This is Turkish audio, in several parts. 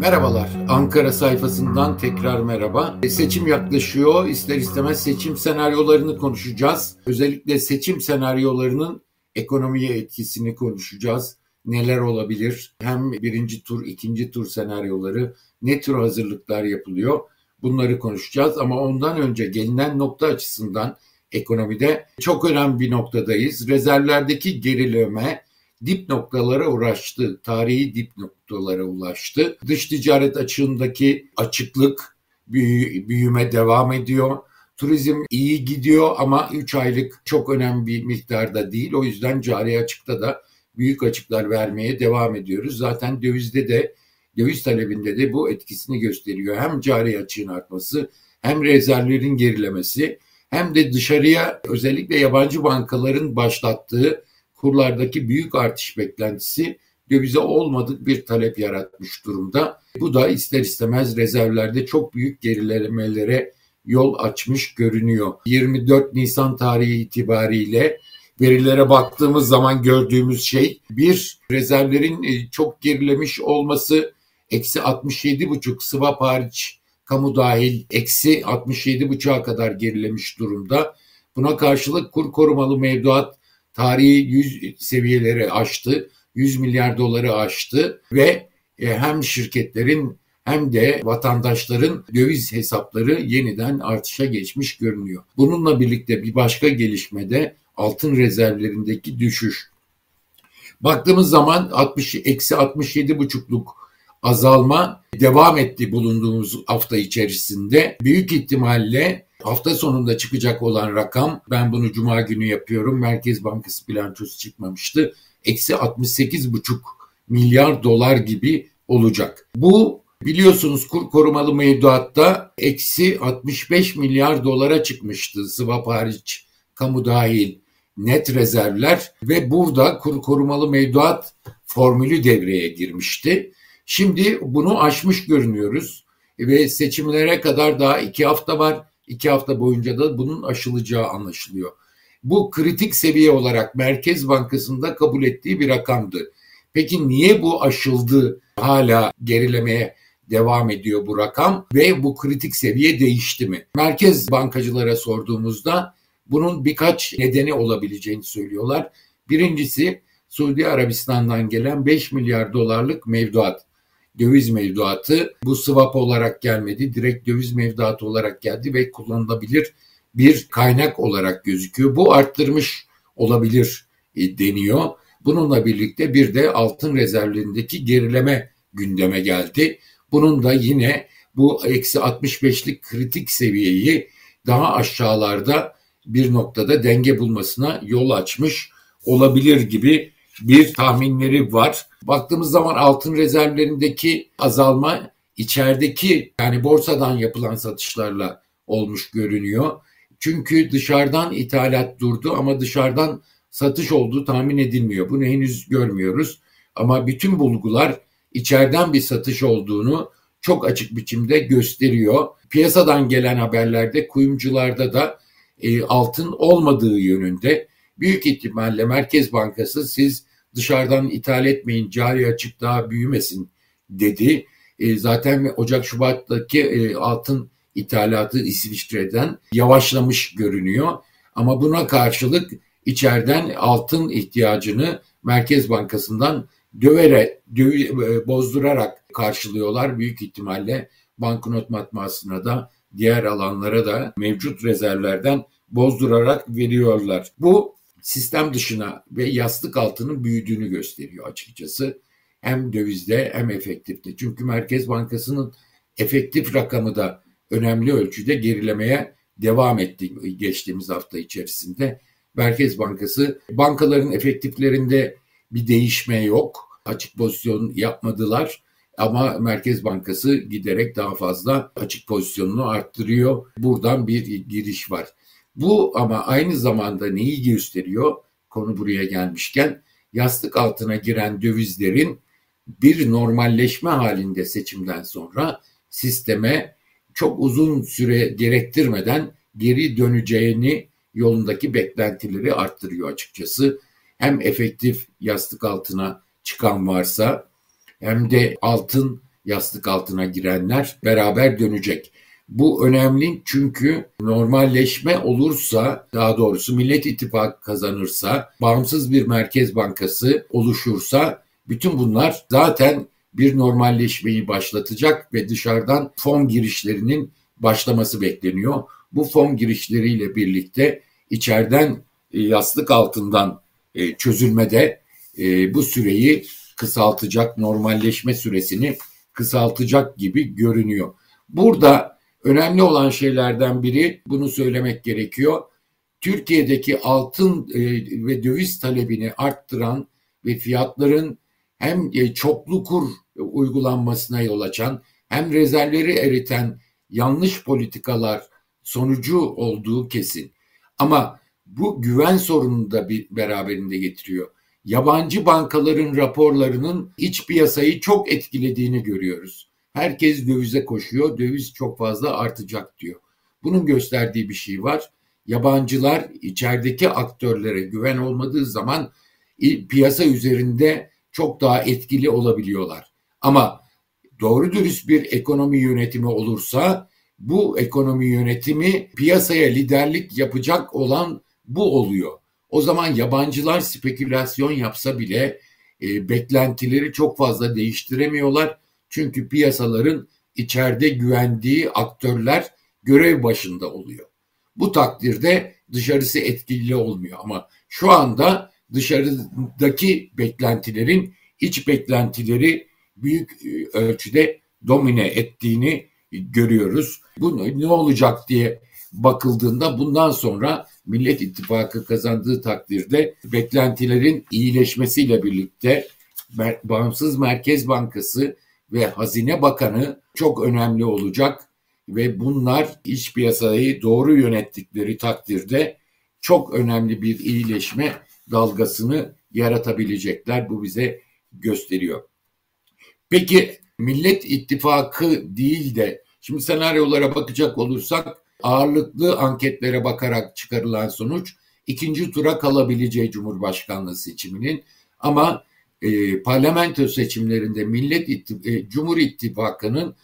Merhabalar. Ankara sayfasından tekrar merhaba. E, seçim yaklaşıyor. İster istemez seçim senaryolarını konuşacağız. Özellikle seçim senaryolarının ekonomiye etkisini konuşacağız. Neler olabilir? Hem birinci tur, ikinci tur senaryoları, ne tür hazırlıklar yapılıyor? Bunları konuşacağız ama ondan önce gelinen nokta açısından ekonomide çok önemli bir noktadayız. Rezervlerdeki gerileme dip noktalara uğraştı. Tarihi dip noktalara ulaştı. Dış ticaret açığındaki açıklık büyüme devam ediyor. Turizm iyi gidiyor ama 3 aylık çok önemli bir miktarda değil. O yüzden cari açıkta da büyük açıklar vermeye devam ediyoruz. Zaten dövizde de döviz talebinde de bu etkisini gösteriyor. Hem cari açığın artması hem rezervlerin gerilemesi hem de dışarıya özellikle yabancı bankaların başlattığı kurlardaki büyük artış beklentisi dövize olmadık bir talep yaratmış durumda. Bu da ister istemez rezervlerde çok büyük gerilemelere yol açmış görünüyor. 24 Nisan tarihi itibariyle verilere baktığımız zaman gördüğümüz şey bir rezervlerin e, çok gerilemiş olması eksi 67,5 swap hariç kamu dahil eksi 67,5'a kadar gerilemiş durumda. Buna karşılık kur korumalı mevduat tarihi 100 seviyeleri aştı. 100 milyar doları aştı ve e, hem şirketlerin hem de vatandaşların döviz hesapları yeniden artışa geçmiş görünüyor. Bununla birlikte bir başka gelişmede altın rezervlerindeki düşüş. Baktığımız zaman 60 eksi 67 buçukluk azalma devam etti bulunduğumuz hafta içerisinde. Büyük ihtimalle hafta sonunda çıkacak olan rakam ben bunu cuma günü yapıyorum. Merkez Bankası bilançosu çıkmamıştı. Eksi 68,5 milyar dolar gibi olacak. Bu biliyorsunuz kur korumalı mevduatta eksi 65 milyar dolara çıkmıştı swap hariç kamu dahil net rezervler ve burada kur korumalı mevduat formülü devreye girmişti. Şimdi bunu aşmış görünüyoruz ve seçimlere kadar daha iki hafta var. İki hafta boyunca da bunun aşılacağı anlaşılıyor. Bu kritik seviye olarak Merkez Bankası'nda kabul ettiği bir rakamdı. Peki niye bu aşıldı hala gerilemeye devam ediyor bu rakam ve bu kritik seviye değişti mi? Merkez bankacılara sorduğumuzda bunun birkaç nedeni olabileceğini söylüyorlar. Birincisi Suudi Arabistan'dan gelen 5 milyar dolarlık mevduat döviz mevduatı bu swap olarak gelmedi. Direkt döviz mevduatı olarak geldi ve kullanılabilir bir kaynak olarak gözüküyor. Bu arttırmış olabilir e, deniyor. Bununla birlikte bir de altın rezervlerindeki gerileme gündeme geldi. Bunun da yine bu eksi 65'lik kritik seviyeyi daha aşağılarda bir noktada denge bulmasına yol açmış olabilir gibi bir tahminleri var. Baktığımız zaman altın rezervlerindeki azalma içerideki yani borsadan yapılan satışlarla olmuş görünüyor. Çünkü dışarıdan ithalat durdu ama dışarıdan satış olduğu tahmin edilmiyor. Bunu henüz görmüyoruz. Ama bütün bulgular içeriden bir satış olduğunu çok açık biçimde gösteriyor. Piyasadan gelen haberlerde kuyumcularda da e, altın olmadığı yönünde. Büyük ihtimalle Merkez Bankası siz dışarıdan ithal etmeyin cari açık daha büyümesin dedi. E, zaten Ocak Şubat'taki e, altın ithalatı İsviçre'den yavaşlamış görünüyor. Ama buna karşılık içeriden altın ihtiyacını Merkez Bankası'ndan dövere, döv, e, bozdurarak karşılıyorlar. Büyük ihtimalle banknot matbaasına da diğer alanlara da mevcut rezervlerden bozdurarak veriyorlar. Bu sistem dışına ve yastık altının büyüdüğünü gösteriyor açıkçası. Hem dövizde hem efektifte. Çünkü Merkez Bankası'nın efektif rakamı da önemli ölçüde gerilemeye devam etti geçtiğimiz hafta içerisinde. Merkez Bankası bankaların efektiflerinde bir değişme yok. Açık pozisyon yapmadılar ama Merkez Bankası giderek daha fazla açık pozisyonunu arttırıyor. Buradan bir giriş var. Bu ama aynı zamanda neyi gösteriyor? Konu buraya gelmişken yastık altına giren dövizlerin bir normalleşme halinde seçimden sonra sisteme çok uzun süre gerektirmeden geri döneceğini yolundaki beklentileri arttırıyor açıkçası. Hem efektif yastık altına çıkan varsa hem de altın yastık altına girenler beraber dönecek. Bu önemli çünkü normalleşme olursa, daha doğrusu Millet İttifakı kazanırsa, bağımsız bir merkez bankası oluşursa bütün bunlar zaten bir normalleşmeyi başlatacak ve dışarıdan fon girişlerinin başlaması bekleniyor. Bu fon girişleriyle birlikte içeriden e, yastık altından e, çözülmede e, bu süreyi kısaltacak, normalleşme süresini kısaltacak gibi görünüyor. Burada önemli olan şeylerden biri, bunu söylemek gerekiyor. Türkiye'deki altın ve döviz talebini arttıran ve fiyatların hem çoklu kur uygulanmasına yol açan hem rezervleri eriten yanlış politikalar sonucu olduğu kesin. Ama bu güven sorununu da bir beraberinde getiriyor. Yabancı bankaların raporlarının iç piyasayı çok etkilediğini görüyoruz. Herkes dövize koşuyor, döviz çok fazla artacak diyor. Bunun gösterdiği bir şey var. Yabancılar içerideki aktörlere güven olmadığı zaman piyasa üzerinde çok daha etkili olabiliyorlar. Ama doğru dürüst bir ekonomi yönetimi olursa bu ekonomi yönetimi piyasaya liderlik yapacak olan bu oluyor. O zaman yabancılar spekülasyon yapsa bile e, beklentileri çok fazla değiştiremiyorlar. Çünkü piyasaların içeride güvendiği aktörler görev başında oluyor. Bu takdirde dışarısı etkili olmuyor ama şu anda dışarıdaki beklentilerin iç beklentileri büyük e, ölçüde domine ettiğini görüyoruz. Bu ne olacak diye bakıldığında bundan sonra Millet İttifakı kazandığı takdirde beklentilerin iyileşmesiyle birlikte Bağımsız Merkez Bankası ve Hazine Bakanı çok önemli olacak ve bunlar iç piyasayı doğru yönettikleri takdirde çok önemli bir iyileşme dalgasını yaratabilecekler. Bu bize gösteriyor. Peki Millet İttifakı değil de şimdi senaryolara bakacak olursak ağırlıklı anketlere bakarak çıkarılan sonuç ikinci tura kalabileceği Cumhurbaşkanlığı seçiminin ama e, parlamento seçimlerinde Millet İttif e, Cumhur İttifakı'nın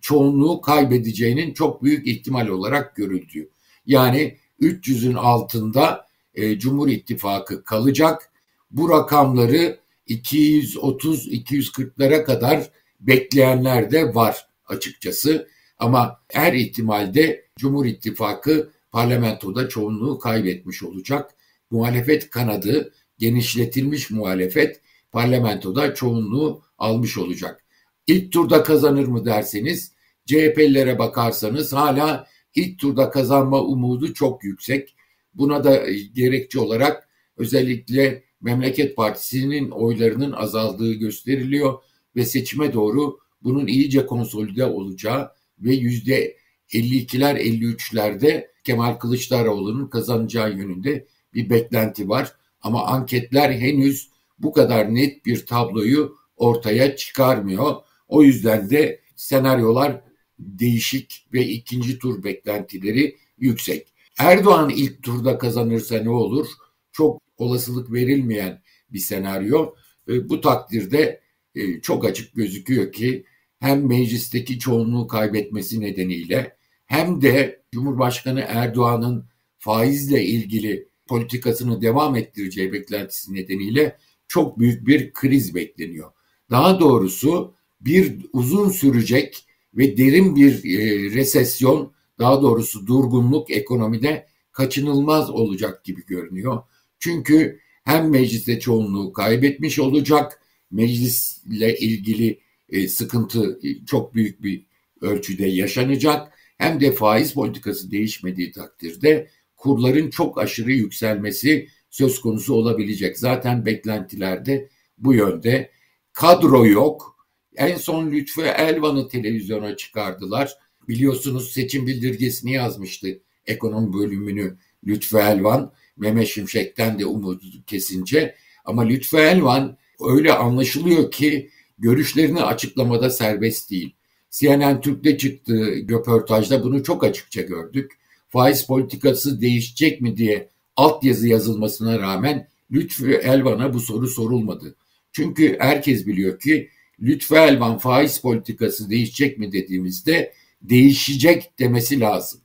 çoğunluğu kaybedeceğinin çok büyük ihtimal olarak görüldüğü. Yani 300'ün altında e, Cumhur İttifakı kalacak. Bu rakamları 230-240'lara kadar bekleyenler de var açıkçası. Ama her ihtimalde Cumhur İttifakı parlamentoda çoğunluğu kaybetmiş olacak. Muhalefet kanadı, genişletilmiş muhalefet parlamentoda çoğunluğu almış olacak. İlk turda kazanır mı derseniz CHP'lilere bakarsanız hala ilk turda kazanma umudu çok yüksek. Buna da gerekçe olarak özellikle Memleket Partisi'nin oylarının azaldığı gösteriliyor ve seçime doğru bunun iyice konsolide olacağı ve yüzde 52'ler 53'lerde Kemal Kılıçdaroğlu'nun kazanacağı yönünde bir beklenti var. Ama anketler henüz bu kadar net bir tabloyu ortaya çıkarmıyor. O yüzden de senaryolar değişik ve ikinci tur beklentileri yüksek. Erdoğan ilk turda kazanırsa ne olur? Çok olasılık verilmeyen bir senaryo. Bu takdirde e, çok açık gözüküyor ki hem meclisteki çoğunluğu kaybetmesi nedeniyle hem de Cumhurbaşkanı Erdoğan'ın faizle ilgili politikasını devam ettireceği beklentisi nedeniyle çok büyük bir kriz bekleniyor. Daha doğrusu bir uzun sürecek ve derin bir e, resesyon, daha doğrusu durgunluk ekonomide kaçınılmaz olacak gibi görünüyor. Çünkü hem mecliste çoğunluğu kaybetmiş olacak, meclisle ilgili e, sıkıntı çok büyük bir ölçüde yaşanacak. Hem de faiz politikası değişmediği takdirde kurların çok aşırı yükselmesi söz konusu olabilecek. Zaten beklentilerde bu yönde. Kadro yok. En son Lütfü Elvan'ı televizyona çıkardılar. Biliyorsunuz seçim bildirgesini yazmıştı ekonomi bölümünü Lütfü Elvan. Mehmet Şimşek'ten de umudu kesince. Ama Lütfü Elvan öyle anlaşılıyor ki görüşlerini açıklamada serbest değil. CNN Türk'te çıktığı röportajda bunu çok açıkça gördük. Faiz politikası değişecek mi diye altyazı yazılmasına rağmen Lütfü Elvan'a bu soru sorulmadı. Çünkü herkes biliyor ki Lütfü Elvan faiz politikası değişecek mi dediğimizde değişecek demesi lazım.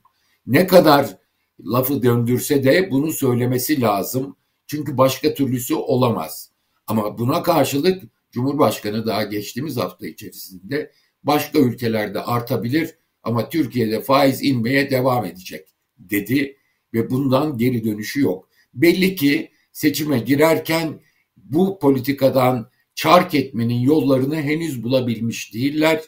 Ne kadar lafı döndürse de bunu söylemesi lazım. Çünkü başka türlüsü olamaz. Ama buna karşılık Cumhurbaşkanı daha geçtiğimiz hafta içerisinde başka ülkelerde artabilir ama Türkiye'de faiz inmeye devam edecek dedi ve bundan geri dönüşü yok. Belli ki seçime girerken bu politikadan çark etmenin yollarını henüz bulabilmiş değiller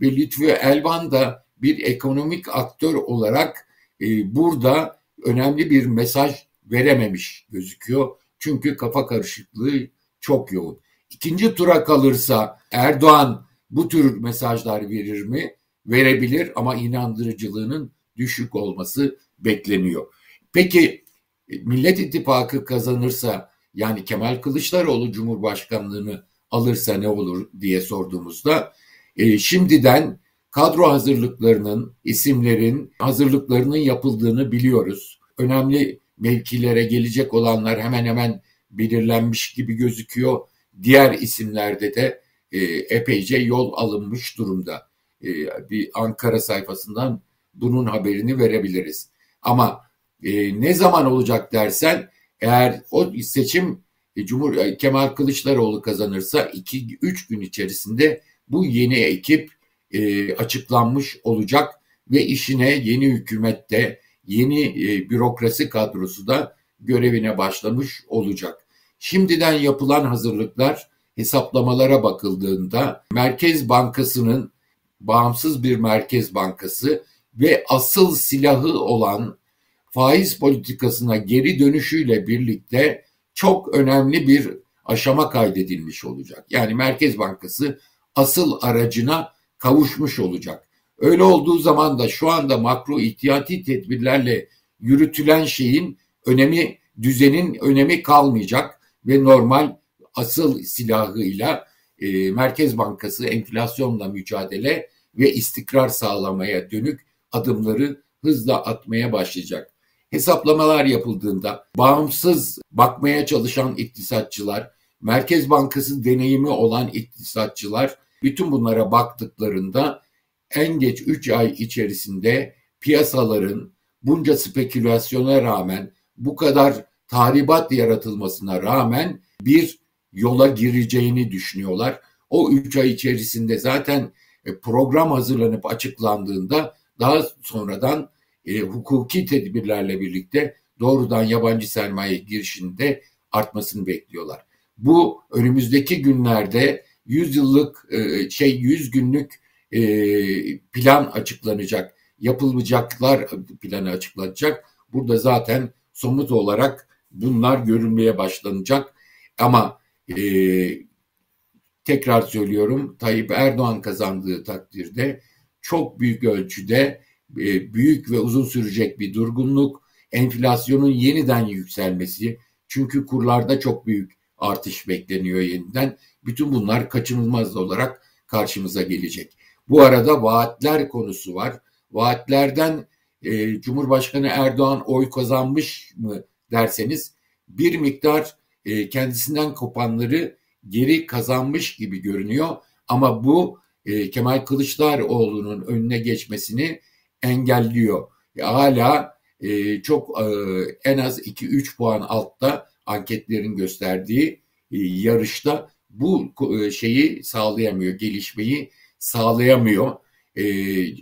ve Lütfü Elvan da bir ekonomik aktör olarak e, burada önemli bir mesaj verememiş gözüküyor. Çünkü kafa karışıklığı çok yoğun. İkinci tura kalırsa Erdoğan bu tür mesajlar verir mi? Verebilir ama inandırıcılığının düşük olması bekleniyor. Peki Millet İttifakı kazanırsa yani Kemal Kılıçdaroğlu Cumhurbaşkanlığını alırsa ne olur diye sorduğumuzda e, şimdiden kadro hazırlıklarının, isimlerin hazırlıklarının yapıldığını biliyoruz. Önemli mevkilere gelecek olanlar hemen hemen belirlenmiş gibi gözüküyor. Diğer isimlerde de e, epeyce yol alınmış durumda. E, bir Ankara sayfasından bunun haberini verebiliriz. Ama e, ne zaman olacak dersen eğer o seçim e, Cumhur e, Kemal Kılıçdaroğlu kazanırsa 2-3 gün içerisinde bu yeni ekip e, açıklanmış olacak ve işine yeni hükümette yeni e, bürokrasi kadrosu da görevine başlamış olacak. Şimdiden yapılan hazırlıklar hesaplamalara bakıldığında Merkez Bankası'nın bağımsız bir merkez bankası ve asıl silahı olan faiz politikasına geri dönüşüyle birlikte çok önemli bir aşama kaydedilmiş olacak. Yani Merkez Bankası asıl aracına kavuşmuş olacak. Öyle olduğu zaman da şu anda makro ihtiyati tedbirlerle yürütülen şeyin önemi, düzenin önemi kalmayacak ve normal asıl silahıyla e, Merkez Bankası enflasyonla mücadele ve istikrar sağlamaya dönük adımları hızla atmaya başlayacak. Hesaplamalar yapıldığında bağımsız bakmaya çalışan iktisatçılar, Merkez Bankası deneyimi olan iktisatçılar bütün bunlara baktıklarında en geç 3 ay içerisinde piyasaların bunca spekülasyona rağmen bu kadar tahribat yaratılmasına rağmen bir yola gireceğini düşünüyorlar. O 3 ay içerisinde zaten e, program hazırlanıp açıklandığında daha sonradan e, hukuki tedbirlerle birlikte doğrudan yabancı sermaye girişinde artmasını bekliyorlar. Bu önümüzdeki günlerde 100 yıllık e, şey 100 günlük e, plan açıklanacak. Yapılacaklar planı açıklanacak. Burada zaten somut olarak bunlar görülmeye başlanacak. Ama e, tekrar söylüyorum Tayyip Erdoğan kazandığı takdirde çok büyük ölçüde e, büyük ve uzun sürecek bir durgunluk, enflasyonun yeniden yükselmesi, çünkü kurlarda çok büyük artış bekleniyor yeniden. Bütün bunlar kaçınılmaz olarak karşımıza gelecek. Bu arada vaatler konusu var. Vaatlerden e, Cumhurbaşkanı Erdoğan oy kazanmış mı derseniz bir miktar e, kendisinden kopanları geri kazanmış gibi görünüyor. Ama bu e, Kemal Kılıçdaroğlu'nun önüne geçmesini engelliyor. Hala e, çok e, en az 2-3 puan altta anketlerin gösterdiği e, yarışta bu e, şeyi sağlayamıyor, gelişmeyi sağlayamıyor. E,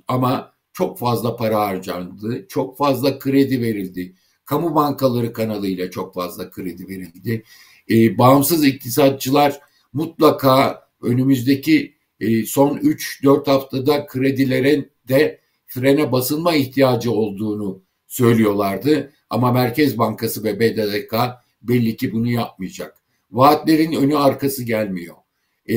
ama çok fazla para harcandı, çok fazla kredi verildi. Kamu bankaları kanalıyla çok fazla kredi verildi. E, bağımsız iktisatçılar mutlaka önümüzdeki e, son 3-4 haftada kredilerin de frene basılma ihtiyacı olduğunu söylüyorlardı. Ama Merkez Bankası ve BDDK belli ki bunu yapmayacak. Vaatlerin önü arkası gelmiyor. Ee,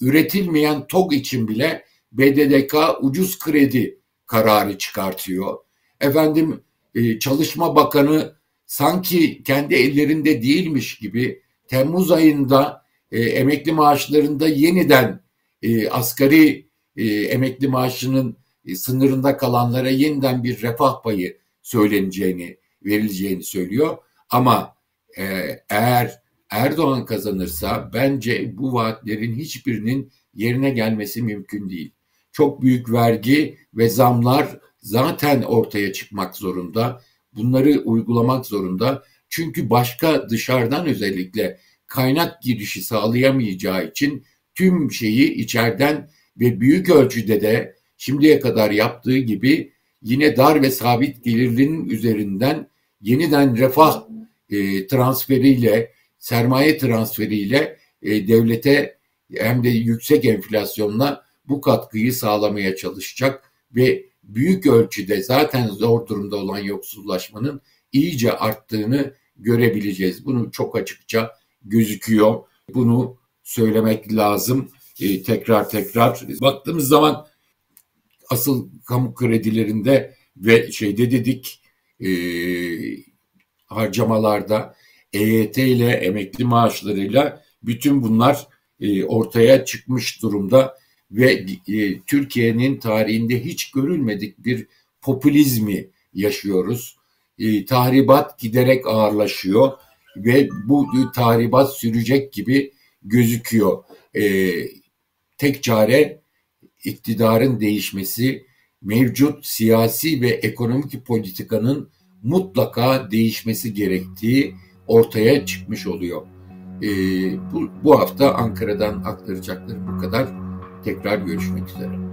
üretilmeyen TOG için bile BDDK ucuz kredi kararı çıkartıyor. Efendim e, Çalışma Bakanı sanki kendi ellerinde değilmiş gibi Temmuz ayında e, emekli maaşlarında yeniden e, asgari e, emekli maaşının sınırında kalanlara yeniden bir refah payı söyleneceğini, verileceğini söylüyor. Ama e, eğer Erdoğan kazanırsa bence bu vaatlerin hiçbirinin yerine gelmesi mümkün değil. Çok büyük vergi ve zamlar zaten ortaya çıkmak zorunda. Bunları uygulamak zorunda. Çünkü başka dışarıdan özellikle kaynak girişi sağlayamayacağı için tüm şeyi içeriden ve büyük ölçüde de şimdiye kadar yaptığı gibi yine dar ve sabit gelirlinin üzerinden yeniden refah e, transferiyle, sermaye transferiyle e, devlete hem de yüksek enflasyonla bu katkıyı sağlamaya çalışacak ve büyük ölçüde zaten zor durumda olan yoksullaşmanın iyice arttığını görebileceğiz. Bunu çok açıkça gözüküyor. Bunu söylemek lazım e, tekrar tekrar. Baktığımız zaman asıl kamu kredilerinde ve şeyde dedik e, harcamalarda EYT ile emekli maaşlarıyla bütün bunlar e, ortaya çıkmış durumda ve e, Türkiye'nin tarihinde hiç görülmedik bir popülizmi yaşıyoruz. E, tahribat giderek ağırlaşıyor ve bu tahribat sürecek gibi gözüküyor. E, tek çare iktidarın değişmesi, mevcut siyasi ve ekonomik politikanın mutlaka değişmesi gerektiği ortaya çıkmış oluyor. E, bu, bu hafta Ankara'dan aktaracakları bu kadar. Tekrar görüşmek üzere.